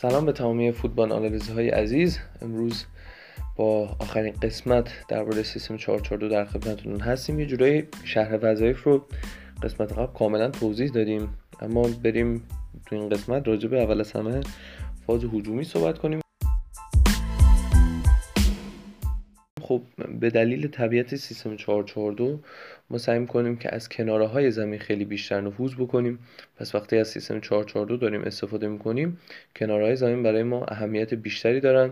سلام به تمامی فوتبال آنالیز های عزیز. امروز با آخرین قسمت درباره سیستم 442 در خدمتتون هستیم. یه جورایی شهر وظایف رو قسمت قبل کاملا توضیح دادیم. اما بریم تو این قسمت راجع به اول از همه فاز هجومی صحبت کنیم. به دلیل طبیعت سیستم 442 ما سعی کنیم که از کناره های زمین خیلی بیشتر نفوذ بکنیم. پس وقتی از سیستم 442 داریم استفاده می‌کنیم کناره های زمین برای ما اهمیت بیشتری دارن.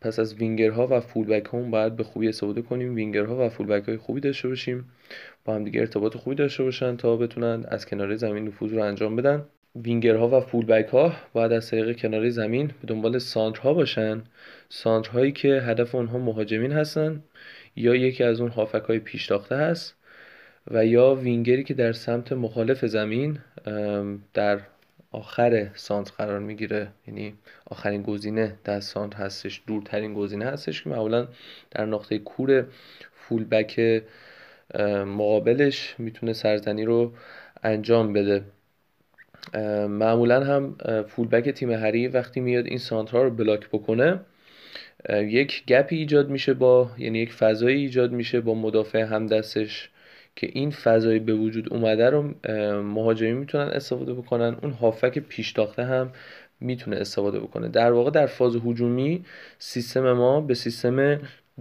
پس از وینگرها و فولبک هم باید به خوبی استفاده کنیم. وینگرها و فولبک های خوبی داشته باشیم. با هم دیگه ارتباط خوبی داشته باشن تا بتونن از کناره زمین نفوذ رو انجام بدن. وینگرها و فولبک ها باید از طریق کناره زمین به دنبال سانترها باشن. سانترهایی که هدف اونها مهاجمین هستن یا یکی از اون هافک های پیشتاخته هست و یا وینگری که در سمت مخالف زمین در آخر سانت قرار می‌گیره. یعنی آخرین گزینه در سانت هستش دورترین گزینه هستش که معمولا در نقطه کور فولبک مقابلش می‌تونه سرزنی رو انجام بده. معمولا هم فولبک تیم هری وقتی میاد این سانترها رو بلاک بکنه یک گپی ایجاد میشه با یعنی یک فضایی ایجاد میشه با مدافع همدستش که این فضایی به وجود اومده رو مهاجمی می‌تونن استفاده بکنن. اون هافبک پیش‌تاخته هم می‌تونه استفاده بکنه. در واقع در فاز هجومی سیستم ما به سیستم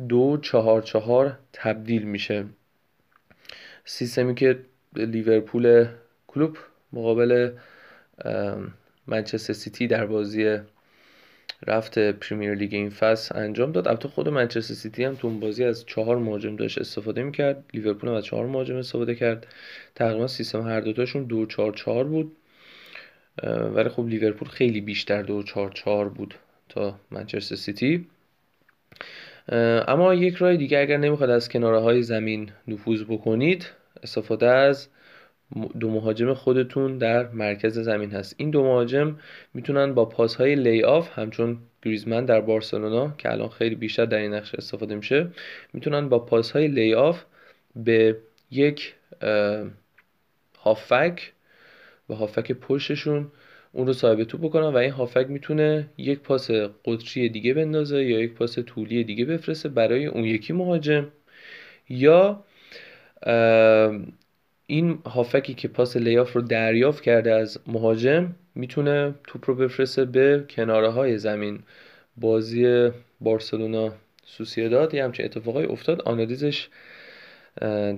دو چهار چهار تبدیل میشه. سیستمی که لیورپول کلوپ مقابل منچستر سیتی در بازی رفت پریمیر لیگ این فصل انجام داد. البته خود منچستر سیتی هم تو اون بازی از چهار مهاجم داشت استفاده می‌کرد. لیورپول هم از چهار مهاجم استفاده کرد. تقریبا سیستم هر دوتاشون دو چهار چهار بود. ولی خب لیورپول خیلی بیشتر دو چهار چهار بود تا منچستر سیتی. اما یک راه دیگه اگر نمی‌خواد از کناره های زمین نفوذ بکنید استفاده از دو مهاجم خودتون در مرکز زمین هست. این دو مهاجم می‌تونن با پاس های lay off همچون گریزمن در بارسلونا که الان خیلی بیشتر در این نقش استفاده میشه می‌تونن با پاس های لی آف به یک هافک و هافک پشتشون اون رو صاحب توپ بکنن و این هافک می‌تونه یک پاس قطری دیگه بندازه یا یک پاس طولی دیگه بفرسته برای اون یکی مهاجم. یا این هافکی که پاس لیاف رو دریافت کرده از مهاجم می‌تونه توپ رو بفرسته به کناره های زمین. بازی بارسلونا سوسیداد یه همچین اتفاقای افتاد. آنالیزش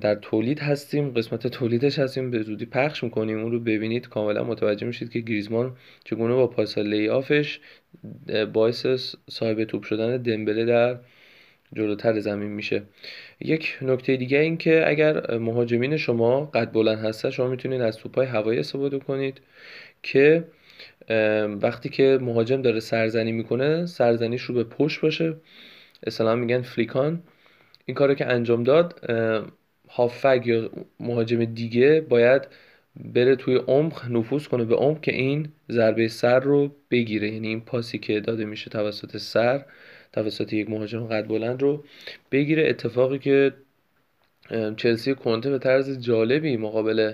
در تولید هستیم قسمت تولیدش هستیم. به زودی پخش می‌کنیم. اون رو ببینید. کاملا متوجه میشید که گریزمان چگونه با پاس لیافش باعث صاحب توپ شدن دمبله در جلوتر زمین میشه. یک نکته دیگه این که اگر مهاجمین شما قد بلند هسته شما می‌تونید از توپای هوایی استفاده کنید که وقتی که مهاجم داره سرزنی می‌کنه سرزنیش رو به پشت باشه. اصلا میگن فلیکان. این کارو که انجام داد هافگ یا مهاجم دیگه باید بره توی عمق نفوذ کنه به عمق که این ضربه سر رو بگیره. یعنی این پاسی که داده میشه توسط سر. توسط یک مهاجم قد بلند رو بگیره. اتفاقی که چلسی کنته به طرز جالبی مقابل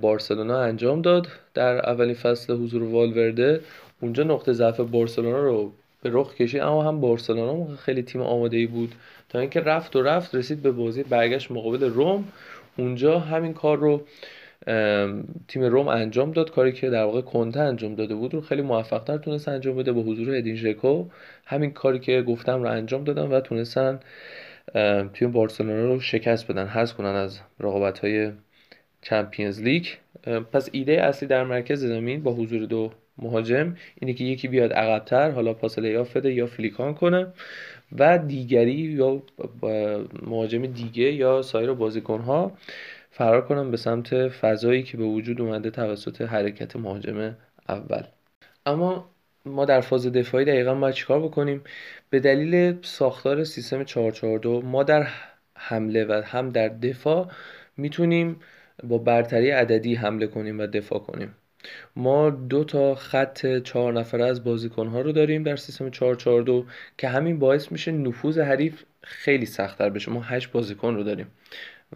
بارسلونا انجام داد در اولین فصل حضور والورده. اونجا نقطه ضعف بارسلونا رو به رخ کشید اما هم بارسلونا خیلی تیم آماده ای بود. تا اینکه رفت و رفت رسید به بازی برگشت مقابل روم. اونجا همین کار رو تیم روم انجام داد. کاری که در واقع کنته انجام داده بود رو خیلی موفقتر تونست انجام بده با حضور ادین ژکو. همین کاری که گفتم رو انجام دادن و تونستن تیم بارسلونا رو شکست بدن حذف کنن از رقابت های چمپیونز لیگ. پس ایده اصلی در مرکز زمین با حضور دو مهاجم اینه که یکی بیاد عقبتر حالا پاس لیاف بده یا فلیکان کنه و دیگری یا مهاجم دیگه یا سایر بازیکن ها فرار کنم به سمت فضایی که به وجود اومده توسط حرکت مهاجم اول. اما ما در فاز دفاعی دقیقا باید چیکار بکنیم؟ به دلیل ساختار سیستم 442 ما در حمله و هم در دفاع می‌تونیم با برتری عددی حمله کنیم و دفاع کنیم. ما دو تا خط چهار نفره از بازیکنها رو داریم در سیستم 442 که همین باعث میشه نفوذ حریف خیلی سختتر بشه. ما هشت بازیکن رو داریم.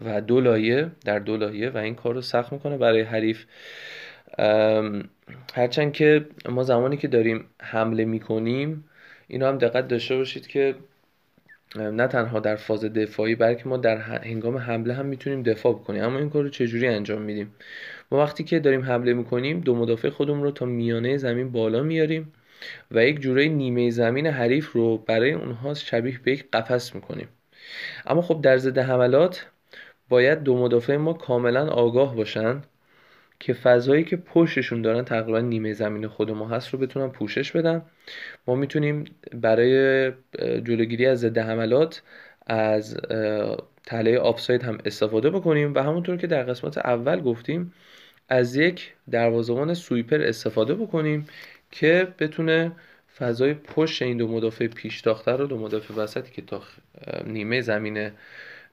و دو لایه در دو لایه و این کار رو سخت می‌کنه برای حریف. هرچند که ما زمانی که داریم حمله می‌کنیم اینو هم دقت داشته باشید که نه تنها در فاز دفاعی بلکه ما در هنگام حمله هم می‌تونیم دفاع بکنیم. اما این کار رو چجوری انجام میدیم؟ ما وقتی که داریم حمله می‌کنیم دو مدافع خودمون رو تا میانه زمین بالا میاریم و یک جوره نیمه زمین حریف رو برای اونها شبیه به یک قفس می‌کنیم. اما خب در ضد حملات باید دو مدافع ما کاملا آگاه باشن که فضایی که پشتشون دارن تقریبا نیمه زمین خود ما هست رو بتونن پوشش بدن. ما می‌تونیم برای جلوگیری از ضد حملات از تله آفساید هم استفاده بکنیم و همونطور که در قسمت اول گفتیم از یک دروازه‌بان سویپر استفاده بکنیم که بتونه فضای پشت این دو مدافع پیش رو دو مدافع وسطی که تا نیمه زمین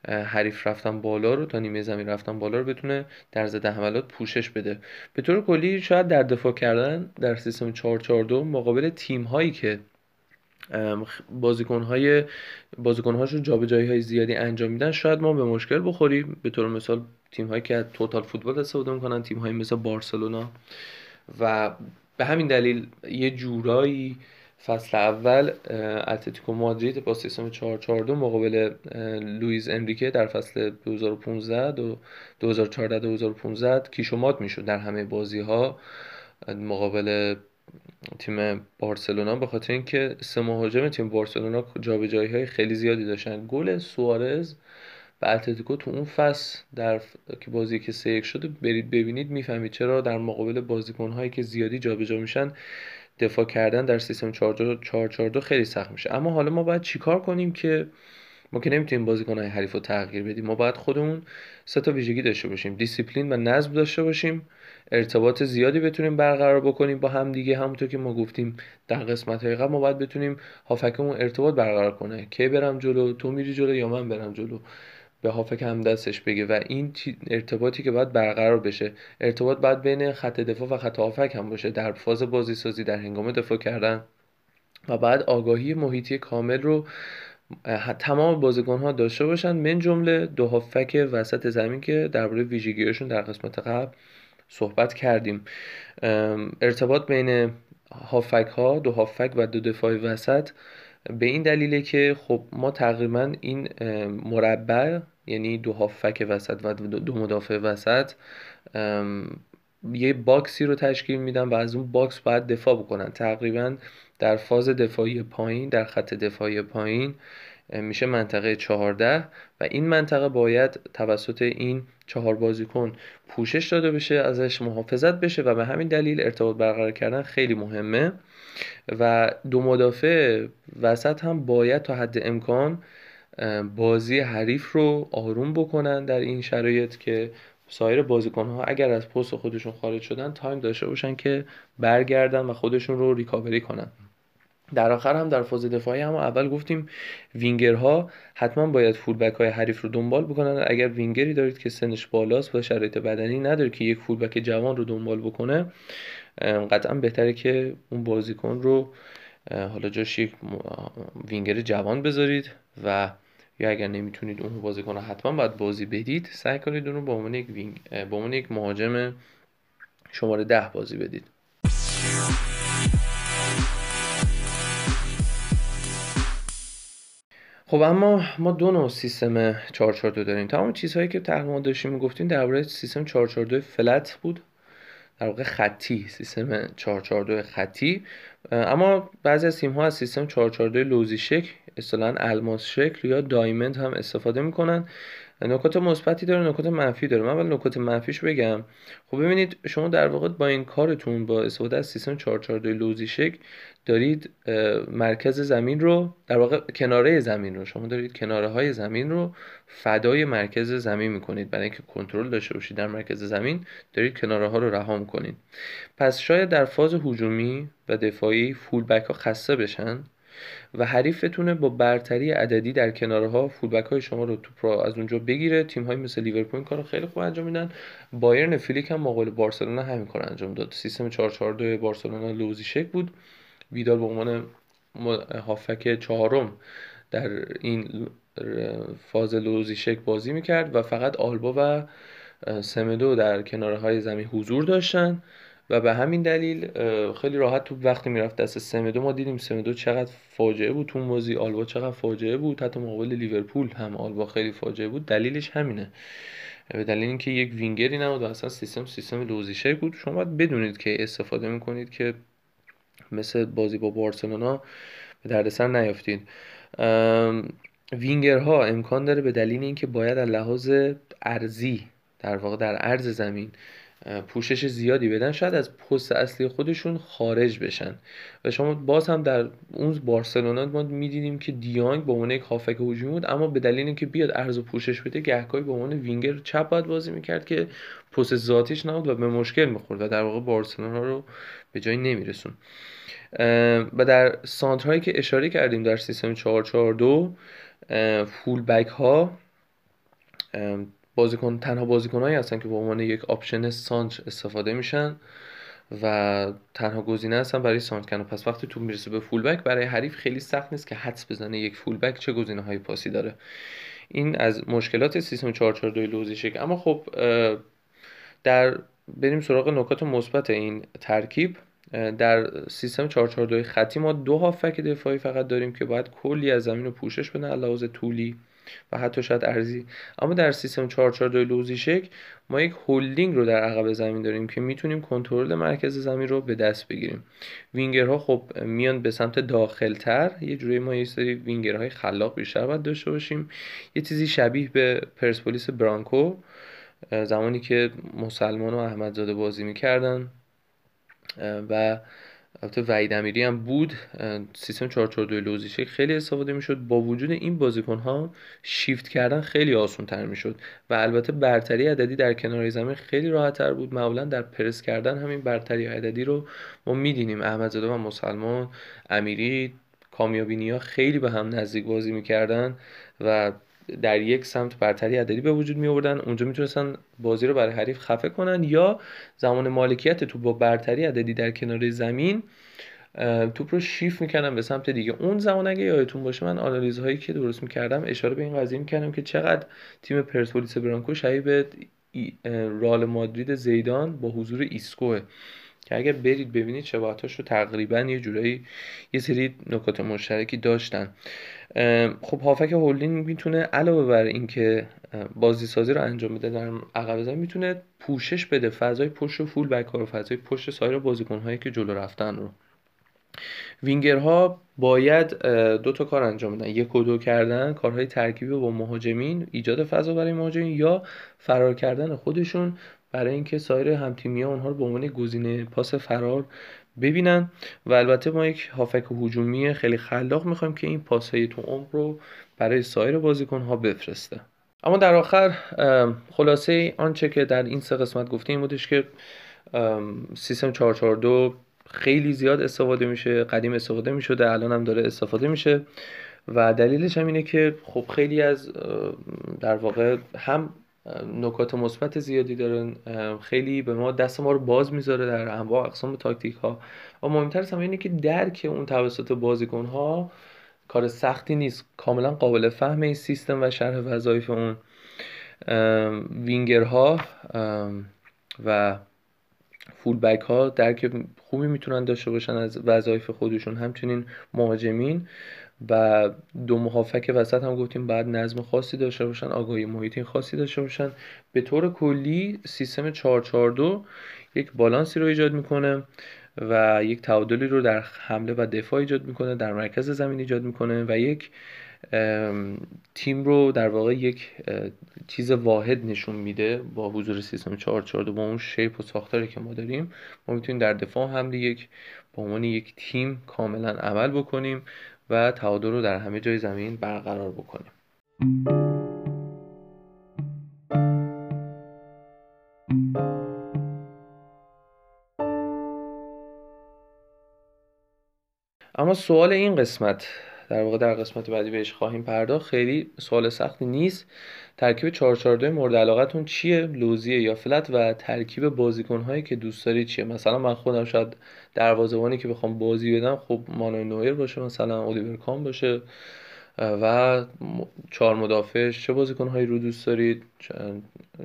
حریف رفتن بالا رو تا نیمه زمین رفتن بالا رو بتونه در ضد حملات پوشش بده. به طور کلی شاید در دفاع کردن در سیستم 442 مقابل تیم هایی که بازیکن های بازیکن هاشون جابجایی های زیادی انجام میدن شاید ما به مشکل بخوریم. به طور مثال تیم هایی که توتال فوتبال استفاده می‌کنن تیم هایی مثل بارسلونا. و به همین دلیل یه جورایی فصل اول اتلتیکو مادرید با سیستم 442 مقابل لوئیز انریکه در فصل 2015 و 2014 2015 کیشومات می‌شد در همه بازی ها مقابل تیم بارسلونا به خاطر اینکه سه مهاجم تیم بارسلونا جابجایی های خیلی زیادی داشتن. گل سوارز و اتلتیکو تو اون فصل در که بازی که سه یک شده برید ببینید می‌فهمید چرا در مقابل بازیکن هایی که زیادی جابجا میشن دفاع کردن در سیستم 442 خیلی سخت میشه. اما حالا ما باید چیکار کنیم که ما که نمی‌تونیم بازیکنهای حریف رو تغییر بدیم ما باید خودمون سه تا ویژگی داشته باشیم دیسیپلین و نظم داشته باشیم ارتباط زیادی بتونیم برقرار بکنیم با هم دیگه. همونطور که ما گفتیم در قسمت های قبل ما باید بتونیم هافبکمون ارتباط برقرار کنه. کی برم جلو؟ تو میری جلو یا من برم جلو؟ به هافبک هم پستش بگه و این ارتباطی که باید برقرار بشه. ارتباط باید بین خط دفاع و خط هافک هم باشه. در فاز بازی سازی در هنگام دفاع کردن. و بعد آگاهی محیطی کامل رو تمام بازیکن ها داشته باشن. من جمله دو هافک وسط زمین که درباره ویژگیشون در قسمت قبل صحبت کردیم. ارتباط بین هافک ها دو هافک و دو دفاع وسط به این دلیله که خب ما تقریبا این مربع یعنی دو هافبک وسط و دو مدافع وسط یه box ی رو تشکیل میدن و از اون box باید دفاع بکنن. تقریبا در فاز دفاعی پایین در خط دفاعی پایین میشه منطقه 14 و این منطقه باید توسط این چهار بازیکن پوشش داده بشه ازش محافظت بشه و به همین دلیل ارتباط برقرار کردن خیلی مهمه. و دو مدافع وسط هم باید تا حد امکان بازی حریف رو آروم بکنن در این شرایط که سایر بازیکن ها اگر از پست خودشون خارج شدن time داشته باشن که برگردن و خودشون رو ریکاوری کنن. در آخر هم در فاز دفاعی هم اول گفتیم وینگرها حتما باید فولبک های حریف رو دنبال بکنن. اگر وینگری دارید که سنش بالاست و شرایط بدنی نداره که یک فولبک جوان رو دنبال بکنه قطعا بهتره که اون بازیکن رو حالا جاش یک وینگر جوان بذارید و یا اگر نمی‌تونید اون بازیکن رو حتما باید بازی بدید سعی کنید اون رو به عنوان یک وینگ به عنوان یک مهاجم شماره ده بازی بدید. خب اما ما دو نوع سیستم 442 داریم. تمام چیزهایی که تقریبا داشتیم می‌گفتیم درباره سیستم 442 flat بود. در واقع خطی سیستم 442 خطی. اما بعضی از تیم ها از سیستم 442 لوزی شکل اصطلاحا الماس شکل یا دایمند هم استفاده می‌کنن. نکات مثبتی داره نکات منفی داره. من اول نکات منفیش بگم. خب ببینید شما در واقع با این کارتون با استفاده از سیستم 442 لوزی شکل دارید مرکز زمین رو در واقع کناره زمین رو. شما دارید کناره های زمین رو فدای مرکز زمین می‌کنید. برای اینکه کنترل داشته باشید در مرکز زمین دارید کناره ها رو رها می‌کنید. پس شاید در فاز هجومی و دفاعی فول بک ها خسته بشن. و حریفتونه با برتری عددی در کناره ها فولبک های شما رو توپ رو از اونجا بگیره. تیم های مثل لیورپول کارو خیلی خوب انجام میدن. بایرن فیلیک هم مقابل بارسلونا همین کار انجام داد. سیستم 442 بارسلونا لوزی شک بود. ویدال به عنوان هافک چهارم در این فاز لوزی شک بازی می‌کرد و فقط آلبا و سمدو در کناره های زمین حضور داشتن. و به همین دلیل خیلی راحت تو وقتی می‌رفت دست سمدو ما دیدیم سمدو چقدر فاجعه بود تو بازی. آلبا چقدر فاجعه بود. حتی مقابل لیورپول هم آلبا خیلی فاجعه بود. دلیلش همینه. به دلیل اینکه یک وینگری نبود و اصلا سیستم سیستم لوزیشه بود. شما باید بدونید که استفاده می‌کنید که مثل بازی با بارسلونا به دردسر نیافتید. وینگرها امکان داره به دلیل اینکه باید از لحاظ ارزی در واقع در عرض زمین پوشش زیادی بدن شاید از پست اصلی خودشون خارج بشن. و شما باز هم در اون بارسلونا ما می‌دیدیم که دیانگ به عنوان یک هافک هجومی بود اما به دلیل اینکه بیاد ارز و پوشش بده گهگاهی به عنوان وینگر چپ باید بازی می‌کرد که پست ذاتیش نبود و به مشکل می‌خورد و در واقع بارسلونا رو به جایی نمیرسون. و در سانترهایی که اشاره کردیم در سیستم 442 فول بک ها بازیکن تنها بازیکنهایی هستن که به عنوان یک آپشن سانچ استفاده میشن و تنها گزینه هستن برای سانتر کردنه پس وقتی توپ می‌رسه به فول بک برای حریف خیلی سخت نیست که حدس بزنه یک فول بک چه گزینه های پاسی داره. این از مشکلات سیستم 442 لوزی شکل اما خب در بریم سراغ نکات مثبت این ترکیب. در سیستم 442 خطی ما دو هافک دفاعی فقط داریم که باید کلی از زمین رو پوشش بدن علاوه طولی و حتی شاید ارزی. اما در سیستم 442 لوزیشک ما یک هولدینگ رو در عقب زمین داریم که می‌تونیم کنترل مرکز زمین رو به دست بگیریم. وینگرها خب میان به سمت داخلتر یه جوری ما یه سری وینگرهای خلاق بیشتر باید داشته باشیم. یه چیزی شبیه به پرسپولیس برانکو زمانی که مسلمان و احمدزاده بازی می‌کردن و البته وحید امیری هم بود سیستم 442 لوزیشک خیلی استفاده می‌شد. با وجود این بازیکن ها شیفت کردن خیلی آسان تر می‌شد و البته برتری عددی در کنار زمین خیلی راحت تر بود. معمولا در پرس کردن همین برتری عددی رو ما میدینیم احمدزاده و مسلمان امیری کامیابینی ها خیلی به هم نزدیک بازی می‌کردن و در یک سمت برتری عددی به وجود می آوردن اونجا می‌تونستن بازی رو برای حریف خفه کنن یا زمان مالکیت توپ با برتری عددی در کنار زمین توپ رو شیف می‌کنم به سمت دیگه. اون زمان اگه یادتون باشه من آنالیز هایی که درست می‌کردم اشاره به این قضیه می‌کردم که چقدر تیم پرسپولیس برانکو شبیه به رال مادرید زیدان با حضور ایسکوه. که اگر برید ببینید شباهتاش رو تقریبا یه جورایی یه سری نکات مشترکی داشتن. خب هافک هولدینگ می‌تونه علاوه بر اینکه بازی سازی رو انجام بده در عقب زمین می‌تونه پوشش بده فضای پشت و فول بک رو فضای پشت سایر بازیکن هایی که جلو رفتن رو. وینگرها باید دو تا کار انجام بدن. یک و دو کردن کارهای ترکیبی با مهاجمین ایجاد فضا برای مهاجمین یا فرار کردن خودشون برای اینکه سایر همتیمی ها اونها رو به عنوان گزینه پاس فرار ببینن. و البته ما یک هافک هجومی خیلی خلاق می‌خوایم که این پاس های تو عمر رو برای سایر بازیکن ها بفرسته. اما در آخر خلاصه آنچه که در این سه قسمت گفتیم این بودش که سیستم 442 خیلی زیاد استفاده میشه قدیم استفاده می‌شده الان هم داره استفاده میشه. و دلیلش هم اینه که خب خیلی از در واقع هم نکات مثبت زیادی دارن. خیلی به ما دست ما رو باز می‌ذاره در انواع اقسام تاکتیک ها و مهمتر از همه اینه که درک اون توسط بازیکن ها کار سختی نیست. کاملا قابل فهم این سیستم و شرح وظایف اون وینگرها و فول بک ها درک خوبی می‌تونن داشته باشن از وظایف خودشون. همچنین مهاجمین و دو محافک وسط هم گفتیم بعد نظم خاصی داشته باشن آگاهی محیطی خاصی داشته باشن. به طور کلی سیستم 442 یک بالانسی رو ایجاد می‌کنه و یک تعادلی رو در حمله و دفاع ایجاد می‌کنه در مرکز زمین ایجاد می‌کنه و یک تیم رو در واقع یک چیز واحد نشون میده با حضور سیستم 442 با اون شیپ و ساختاری که ما داریم. ما می‌تونیم در دفاع هم یک با عنوان یک تیم کاملا عمل بکنیم و تعادل رو در همه جای زمین برقرار بکنیم. اما سوال این قسمت در واقع در قسمت بعدی بهش خواهیم پرداخت. خیلی سوال سختی نیست. ترکیب 442 مورد علاقتون چیه؟ لوزیه یا فلت؟ و ترکیب بازیکن هایی که دوست دارید چیه؟ مثلا من خودم شاید دروازه‌بانی که بخوام بازی بدم خب مانوی نویر باشه مثلا الیور کام باشه. و چهار مدافعش چه بازیکنهایی رو دوست دارید؟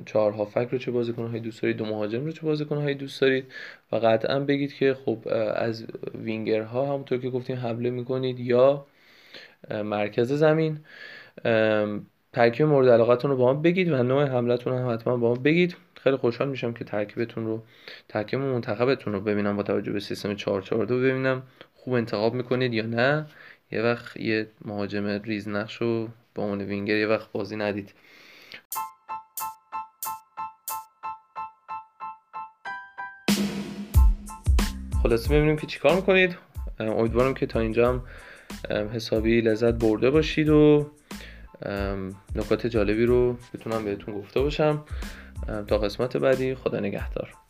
چهار هافک رو چه بازیکنهایی دوست دارید؟ دو مهاجم رو چه بازیکنهایی دوست دارید؟ و قطعا بگید که خب از وینگرها همونطور که گفتیم حمله می‌کنید یا مرکز زمین. ترکیب مورد علاقتون رو با ما بگید و نوع حملتون هم حتما با ما بگید. خیلی خوشحال میشم که ترکیبتون رو ترکیب منتخبتون رو ببینم با توجه به سیستم 442 ببینم. خوب انتخاب می‌کنید یا نه؟ یه وقت یه مهاجم ریز نقش رو به عنوان وینگر یه وقت بازی ندید. خلاصه ببینیم که چیکار می‌کنید. امیدوارم که تا اینجا هم حسابی لذت برده باشید و نکات جالبی رو بتونم بهتون گفته باشم. تا قسمت بعدی خدا نگهدار.